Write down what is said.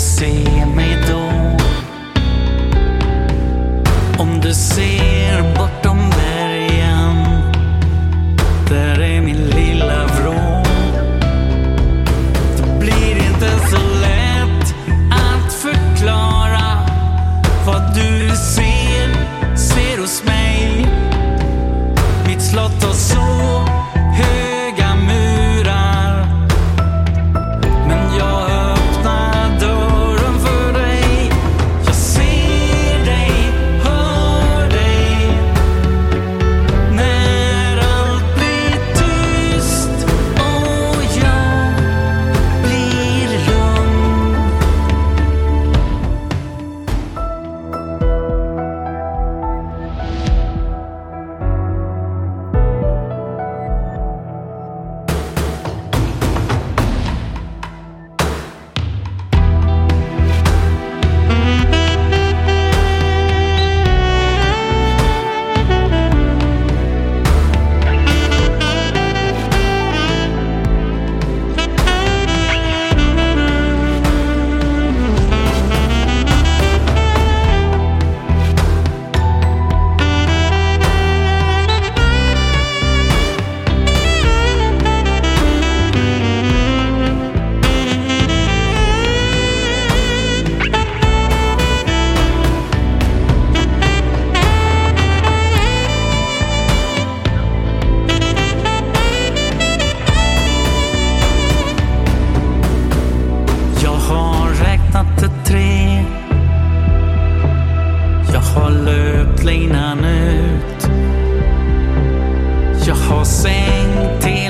see me. Jag har sänkt hela